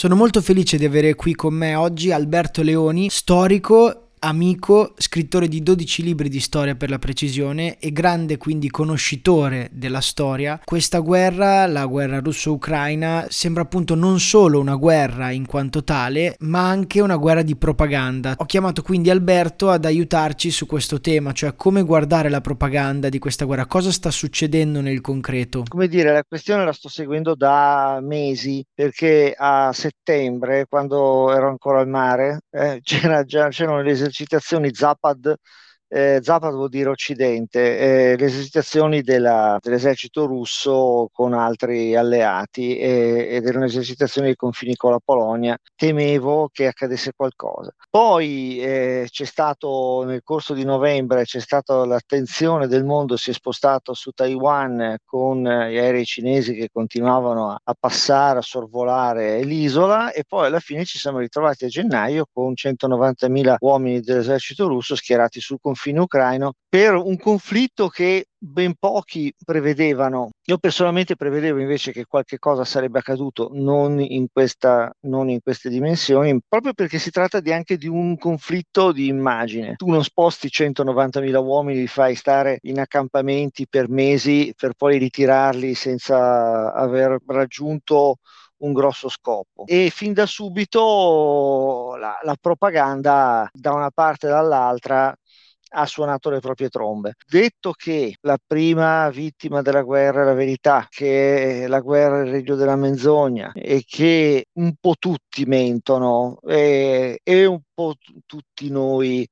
Sono molto felice di avere qui con me oggi Alberto Leoni, storico amico, scrittore di 12 libri di storia per la precisione e grande quindi conoscitore della storia, questa guerra, la guerra russo-ucraina, sembra appunto non solo una guerra in quanto tale, ma anche una guerra di propaganda. Ho chiamato quindi Alberto ad aiutarci su questo tema, cioè come guardare la propaganda di questa guerra, cosa sta succedendo nel concreto. Come dire, la questione la sto seguendo da mesi perché a settembre, quando ero ancora al mare, eh, c'era già, c'erano le esercitazioni Zapad eh, Zapad vuol dire Occidente, eh, le esercitazioni della, dell'esercito russo con altri alleati eh, ed erano esercitazioni ai confini con la Polonia. Temevo che accadesse qualcosa. Poi eh, c'è stato nel corso di novembre, c'è stata l'attenzione del mondo, si è spostato su Taiwan con gli aerei cinesi che continuavano a, a passare, a sorvolare l'isola e poi alla fine ci siamo ritrovati a gennaio con 190.000 uomini dell'esercito russo schierati sul confine ucraino per un conflitto che ben pochi prevedevano. Io personalmente prevedevo invece che qualche cosa sarebbe accaduto non in, questa, non in queste dimensioni, proprio perché si tratta di anche di un conflitto di immagine. Tu non sposti 190.000 uomini, li fai stare in accampamenti per mesi per poi ritirarli senza aver raggiunto un grosso scopo. E fin da subito la, la propaganda da una parte e dall'altra ha suonato le proprie trombe. Detto che la prima vittima della guerra è la verità, che la guerra è il regno della menzogna e che un po' tutti mentono e, e un po' t- tutti noi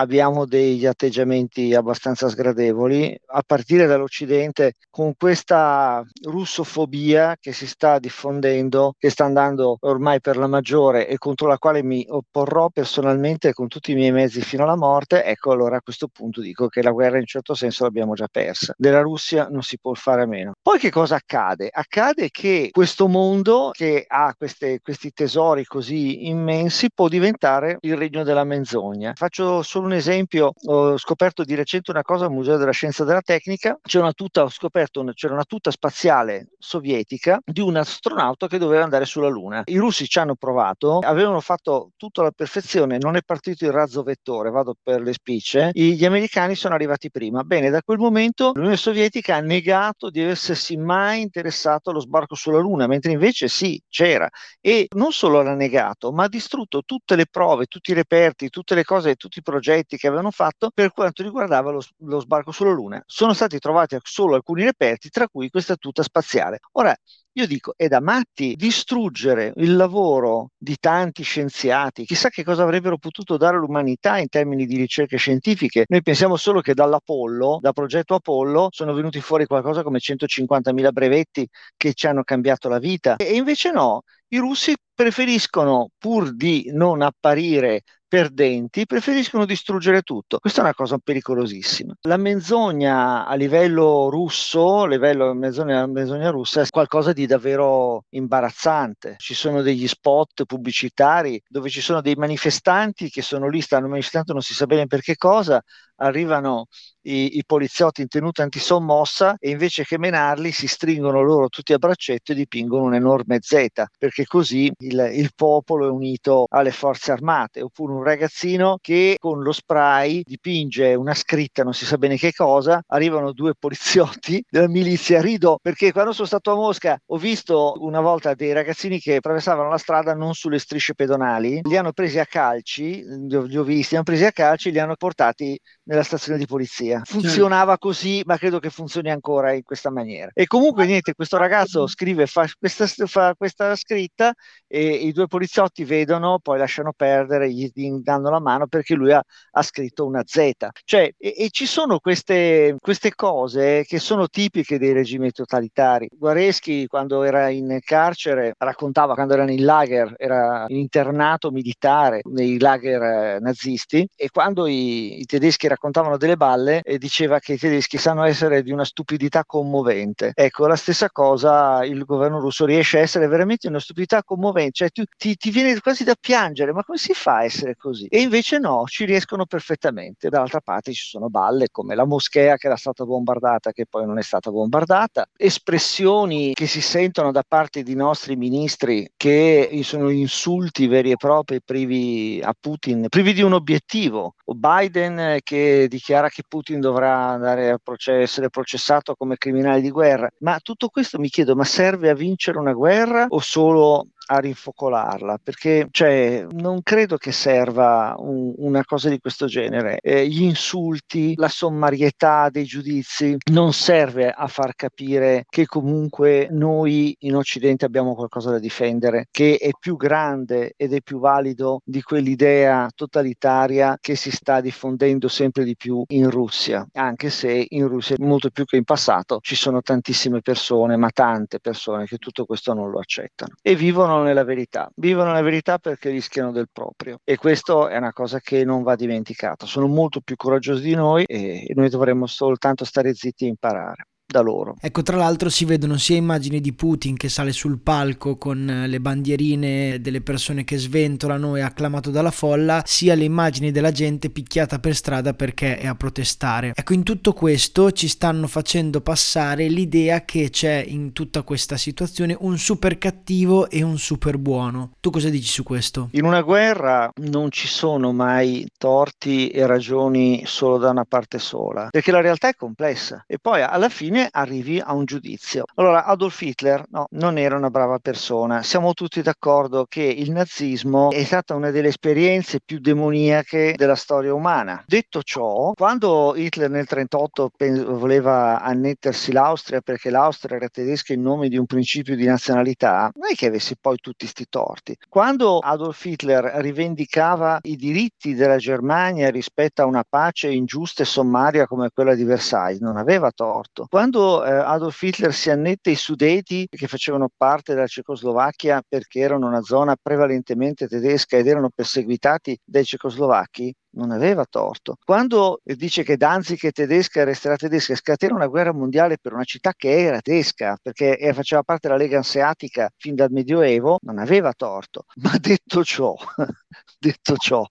abbiamo degli atteggiamenti abbastanza sgradevoli, a partire dall'Occidente, con questa russofobia che si sta diffondendo, che sta andando ormai per la maggiore e contro la quale mi opporrò personalmente con tutti i miei mezzi fino alla morte, ecco allora a questo punto dico che la guerra in certo senso l'abbiamo già persa. Della Russia non si può fare a meno. Poi che cosa accade? Accade che questo mondo che ha queste, questi tesori così immensi può diventare il regno della menzogna. Faccio solo un esempio, ho scoperto di recente una cosa al Museo della Scienza e della Tecnica, c'è una tuta, ho scoperto c'era una tuta spaziale sovietica di un astronauta che doveva andare sulla Luna. I russi ci hanno provato, avevano fatto tutto alla perfezione, non è partito il razzo vettore, vado per le spicce, gli americani sono arrivati prima. Bene, da quel momento l'Unione Sovietica ha negato di essersi mai interessato allo sbarco sulla Luna, mentre invece sì, c'era. E non solo l'ha negato, ma ha distrutto tutte le prove, tutti i reperti, tutte le cose, tutti i progetti progetti che avevano fatto per quanto riguardava lo, lo sbarco sulla Luna. Sono stati trovati solo alcuni reperti, tra cui questa tuta spaziale. Ora, io dico, è da matti distruggere il lavoro di tanti scienziati. Chissà che cosa avrebbero potuto dare all'umanità in termini di ricerche scientifiche. Noi pensiamo solo che dall'Apollo, dal progetto Apollo, sono venuti fuori qualcosa come 150.000 brevetti che ci hanno cambiato la vita. E invece no, i russi preferiscono, pur di non apparire perdenti, preferiscono distruggere tutto. Questa è una cosa pericolosissima. La menzogna a livello russo, a livello menzogna, menzogna russa, è qualcosa di davvero imbarazzante. Ci sono degli spot pubblicitari dove ci sono dei manifestanti che sono lì, stanno manifestando non si sa bene per che cosa, arrivano i, i, poliziotti in tenuta antisommossa e invece che menarli si stringono loro tutti a braccetto e dipingono un enorme Z, perché così il, il popolo è unito alle forze armate. Oppure un ragazzino che con lo spray dipinge una scritta, non si sa bene che cosa, arrivano due poliziotti della milizia, rido perché quando sono stato a Mosca ho visto una volta dei ragazzini che attraversavano la strada non sulle strisce pedonali, li hanno presi a calci, li ho visti, li hanno presi a calci, li hanno portati nella stazione di polizia. Funzionava così, ma credo che funzioni ancora in questa maniera. E comunque niente, questo ragazzo scrive, fa questa, fa questa scritta e i due poliziotti vedono, poi lasciano perdere, gli danno la mano perché lui ha, ha scritto una Z. Cioè, e, e ci sono queste, queste, cose che sono tipiche dei regimi totalitari. Guareschi, quando era in carcere, raccontava quando era in lager, era in internato militare nei lager eh, nazisti e quando i, i tedeschi raccontavano delle balle eh, diceva che i tedeschi sanno essere di una stupidità commovente. Ecco, la stessa cosa il governo russo riesce a essere veramente una stupidità commovente, cioè tu, ti, ti viene quasi da piangere, ma come si fa a essere così? E invece no, ci riescono perfettamente. Dall'altra parte ci sono balle come la moschea che era stata bombardata, che poi non è stata bombardata, espressioni che si sentono da parte di nostri ministri che sono insulti veri e propri, privi a Putin, privi di un obiettivo. Biden che dichiara che Putin dovrà andare a proce- essere processato come criminale di guerra. Ma tutto questo mi chiedo, ma serve a vincere una guerra o solo a rinfocolarla, perché cioè, non credo che serva un, una cosa di questo genere. Eh, gli insulti, la sommarietà dei giudizi non serve a far capire che comunque noi in Occidente abbiamo qualcosa da difendere, che è più grande ed è più valido di quell'idea totalitaria che si sta diffondendo sempre di più in Russia, anche se in Russia molto più che in passato ci sono tantissime persone, ma tante persone che tutto questo non lo accettano e vivono nella verità, vivono nella verità perché rischiano del proprio. E questo è una cosa che non va dimenticata. Sono molto più coraggiosi di noi e noi dovremmo soltanto stare zitti e imparare da loro. Ecco, tra l'altro si vedono sia immagini di Putin che sale sul palco con eh, le bandierine delle persone che sventolano e acclamato dalla folla, sia le immagini della gente picchiata per strada perché è a protestare. Ecco, in tutto questo ci stanno facendo passare l'idea che c'è in tutta questa situazione un super cattivo e un super buono. Tu cosa dici su questo? In una guerra non ci sono mai torti e ragioni solo da una parte sola, perché la realtà è complessa e poi alla fine fine arrivi a un giudizio. Allora, Adolf Hitler no, non era una brava persona. Siamo tutti d'accordo che il nazismo è stata una delle esperienze più demoniache della storia umana. Detto ciò, quando Hitler nel 1938 pen- voleva annettersi l'Austria perché l'Austria era tedesca in nome di un principio di nazionalità, non è che avesse poi tutti sti torti. Quando Adolf Hitler rivendicava i diritti della Germania rispetto a una pace ingiusta e sommaria come quella di Versailles, non aveva torto. Quando quando eh, Adolf Hitler si annette i Sudeti, che facevano parte della Cecoslovacchia perché erano una zona prevalentemente tedesca ed erano perseguitati dai cecoslovacchi, non aveva torto. Quando dice che Danzig è tedesca e resterà tedesca, scatena una guerra mondiale per una città che era tedesca, perché faceva parte della Lega Anseatica fin dal Medioevo, non aveva torto. Ma detto ciò, detto ciò,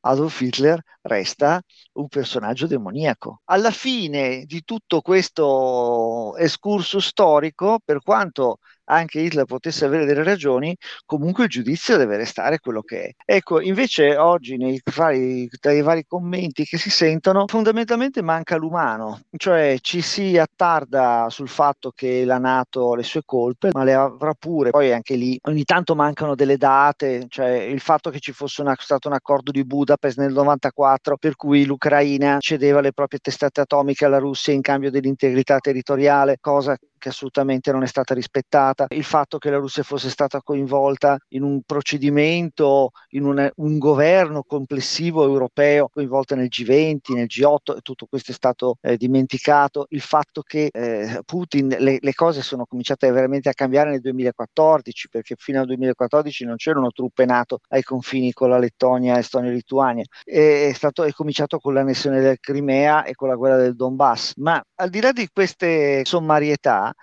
Adolf Hitler resta un personaggio demoniaco. Alla fine di tutto questo escurso storico, per quanto anche Hitler potesse avere delle ragioni, comunque il giudizio deve restare quello che è. Ecco, invece oggi nei vari, dai vari commenti che si sentono, fondamentalmente manca l'umano, cioè ci si attarda sul fatto che la Nato ha le sue colpe, ma le avrà pure, poi anche lì ogni tanto mancano delle date, cioè il fatto che ci fosse una, stato un accordo di Budapest nel 94 per cui l'Ucraina cedeva le proprie testate atomiche alla Russia in cambio dell'integrità territoriale, cosa che assolutamente non è stata rispettata, il fatto che la Russia fosse stata coinvolta in un procedimento, in un, un governo complessivo europeo coinvolto nel G20, nel G8, tutto questo è stato eh, dimenticato, il fatto che eh, Putin, le, le, cose sono cominciate veramente a cambiare nel 2014, perché fino al 2014 non c'erano truppe NATO ai confini con la Lettonia, Estonia e Lituania, è, stato, è cominciato con l'annessione del Crimea e con la guerra del Donbass, ma al di là di queste sommarietà,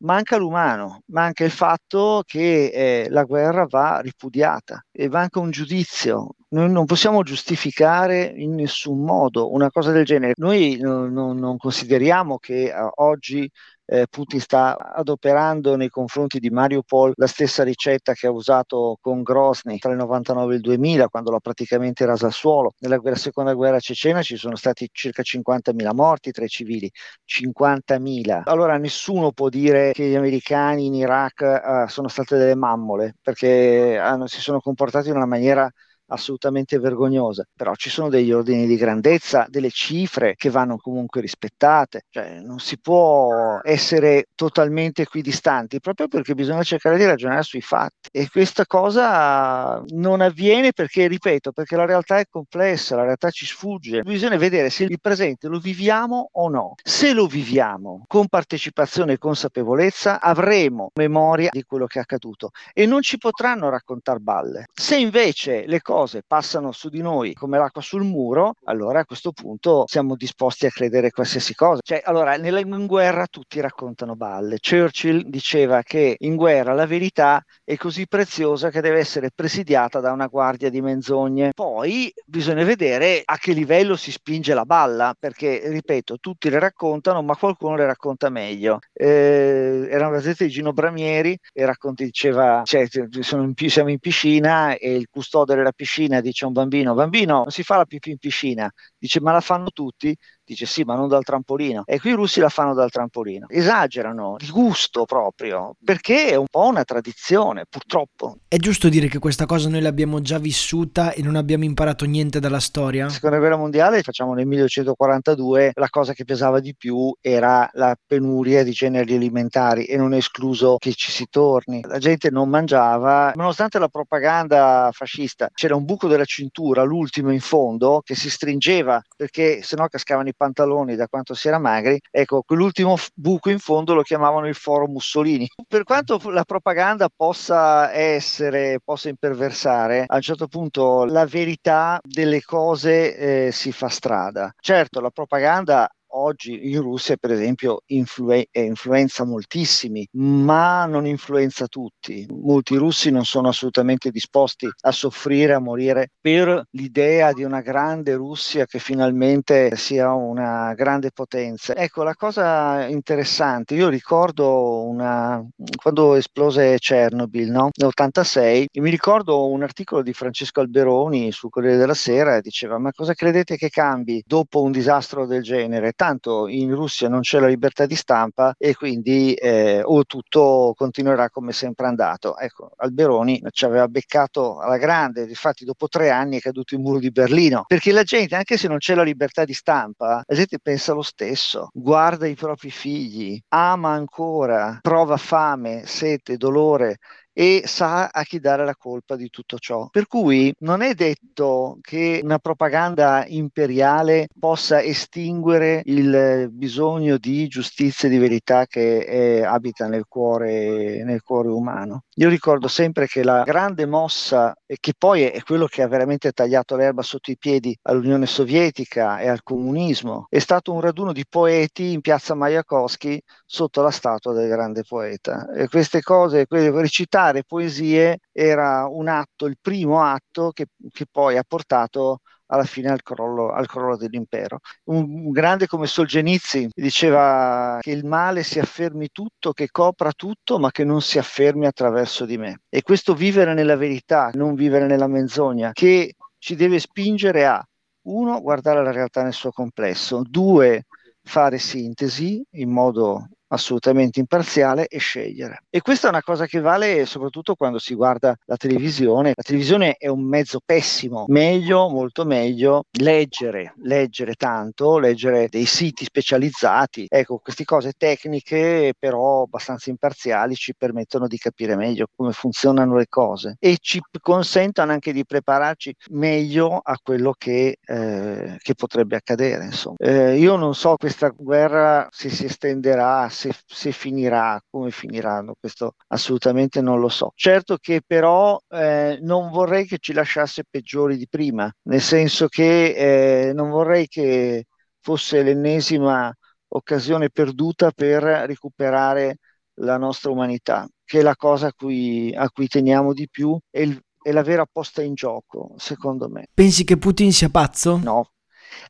manca l'umano, manca il fatto che eh, la guerra va ripudiata e manca un giudizio. Noi non possiamo giustificare in nessun modo una cosa del genere. Noi non, non, non consideriamo che uh, oggi eh, Putin sta adoperando nei confronti di Mariupol la stessa ricetta che ha usato con Grozny tra il 99 e il 2000, quando l'ha praticamente rasa al suolo. Nella guerra, seconda guerra cecena ci sono stati circa 50.000 morti tra i civili, 50.000. Allora nessuno può dire che gli americani in Iraq uh, sono state delle mammole, perché hanno, si sono comportati in una maniera assolutamente vergognosa, però ci sono degli ordini di grandezza, delle cifre che vanno comunque rispettate, cioè non si può essere totalmente equidistanti proprio perché bisogna cercare di ragionare sui fatti e questa cosa non avviene perché, ripeto, perché la realtà è complessa, la realtà ci sfugge, bisogna vedere se il presente lo viviamo o no. Se lo viviamo con partecipazione e consapevolezza avremo memoria di quello che è accaduto e non ci potranno raccontare balle. Se invece le cose passano su di noi come l'acqua sul muro, allora a questo punto siamo disposti a credere qualsiasi cosa. Cioè, allora, nella, in guerra tutti raccontano balle. Churchill diceva che in guerra la verità è così preziosa che deve essere presidiata da una guardia di menzogne. Poi bisogna vedere a che livello si spinge la balla, perché, ripeto, tutti le raccontano, ma qualcuno le racconta meglio. Eh, era una gazzetta di Gino Bramieri e racconti, diceva, cioè, in, siamo in piscina e il custode della piscina dice a un bambino, bambino, non si fa la pipì in piscina, dice ma la fanno tutti? Dice sì, ma non dal trampolino. E qui i russi la fanno dal trampolino. Esagerano di gusto proprio, perché è un po' una tradizione, purtroppo. È giusto dire che questa cosa noi l'abbiamo già vissuta e non abbiamo imparato niente dalla storia? La seconda guerra mondiale, facciamo nel 1842, la cosa che pesava di più era la penuria di generi alimentari e non è escluso che ci si torni. La gente non mangiava, nonostante la propaganda fascista, c'era un buco della cintura, l'ultimo in fondo, che si stringeva perché sennò cascavano i pantaloni da quanto si era magri, ecco, quell'ultimo buco in fondo lo chiamavano il foro Mussolini. Per quanto la propaganda possa essere, possa imperversare, a un certo punto la verità delle cose eh, si fa strada. Certo, la propaganda oggi in Russia, per esempio, influ- influenza moltissimi, ma non influenza tutti. Molti russi non sono assolutamente disposti a soffrire, a morire per l'idea di una grande Russia che finalmente sia una grande potenza. Ecco, la cosa interessante, io ricordo una, quando esplose Chernobyl no? nell'86, mi ricordo un articolo di Francesco Alberoni sul Corriere della Sera e diceva ma cosa credete che cambi dopo un disastro del genere? Tanto in Russia non c'è la libertà di stampa e quindi eh, o tutto continuerà come sempre andato. Ecco, Alberoni ci aveva beccato alla grande, infatti dopo tre anni è caduto il muro di Berlino, perché la gente, anche se non c'è la libertà di stampa, la gente pensa lo stesso, guarda i propri figli, ama ancora, prova fame, sete, dolore, e sa a chi dare la colpa di tutto ciò. Per cui non è detto che una propaganda imperiale possa estinguere il bisogno di giustizia e di verità che è, abita nel cuore, nel cuore umano. Io ricordo sempre che la grande mossa, che poi è quello che ha veramente tagliato l'erba sotto i piedi all'Unione Sovietica e al comunismo, è stato un raduno di poeti in piazza Majakowski sotto la statua del grande poeta. E queste cose, recitare poesie era un atto, il primo atto che, che poi ha portato alla fine al crollo, al crollo dell'impero. Un, un, grande come Solzhenitsyn diceva che il male si affermi tutto, che copra tutto, ma che non si affermi attraverso di me. E questo vivere nella verità, non vivere nella menzogna, che ci deve spingere a, uno, guardare la realtà nel suo complesso, due, fare sintesi in modo assolutamente imparziale e scegliere. E questa è una cosa che vale soprattutto quando si guarda la televisione. La televisione è un mezzo pessimo, meglio, molto meglio leggere, leggere tanto, leggere dei siti specializzati. Ecco, queste cose tecniche però abbastanza imparziali ci permettono di capire meglio come funzionano le cose e ci consentono anche di prepararci meglio a quello che, eh, che potrebbe accadere. Insomma. Eh, io non so questa guerra se si estenderà se, se, finirà, come finiranno, questo assolutamente non lo so. Certo che però eh, non vorrei che ci lasciasse peggiori di prima, nel senso che eh, non vorrei che fosse l'ennesima occasione perduta per recuperare la nostra umanità, che è la cosa a cui, a cui teniamo di più e il, è la vera posta in gioco, secondo me. Pensi che Putin sia pazzo? No.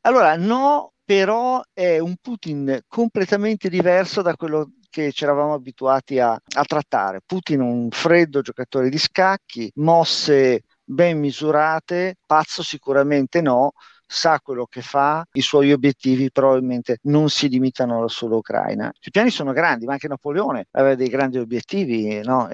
Allora, no, però è un Putin completamente diverso da quello che ci eravamo abituati a, a trattare. Putin un freddo giocatore di scacchi, mosse ben misurate, pazzo sicuramente no, sa quello che fa, i suoi obiettivi probabilmente non si limitano alla sola Ucraina. I piani sono grandi, ma anche Napoleone aveva dei grandi obiettivi, no?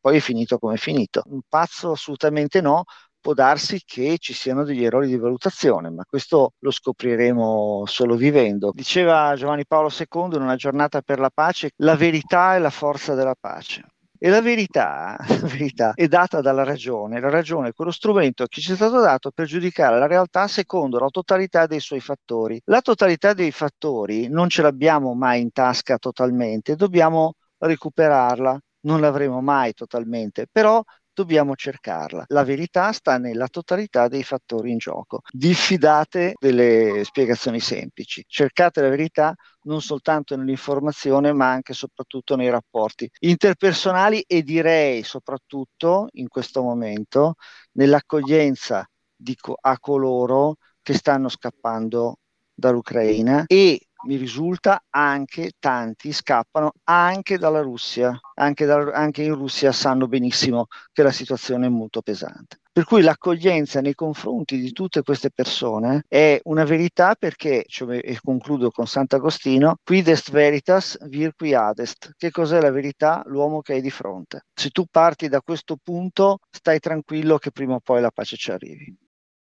poi è finito come è finito. Un pazzo assolutamente no, può darsi che ci siano degli errori di valutazione, ma questo lo scopriremo solo vivendo. Diceva Giovanni Paolo II in una giornata per la pace, la verità è la forza della pace. E la verità, la verità, è data dalla ragione. La ragione è quello strumento che ci è stato dato per giudicare la realtà secondo la totalità dei suoi fattori. La totalità dei fattori non ce l'abbiamo mai in tasca totalmente, dobbiamo recuperarla, non l'avremo mai totalmente, però dobbiamo cercarla. La verità sta nella totalità dei fattori in gioco. Diffidate delle spiegazioni semplici, cercate la verità non soltanto nell'informazione ma anche e soprattutto nei rapporti interpersonali e direi soprattutto in questo momento nell'accoglienza di, a coloro che stanno scappando dall'Ucraina e mi risulta anche tanti scappano anche dalla Russia, anche, da, anche, in Russia sanno benissimo che la situazione è molto pesante. Per cui l'accoglienza nei confronti di tutte queste persone è una verità perché, cioè, e concludo con Sant'Agostino, quid est veritas vir qui adest. Che cos'è la verità? L'uomo che hai di fronte. Se tu parti da questo punto, stai tranquillo che prima o poi la pace ci arrivi.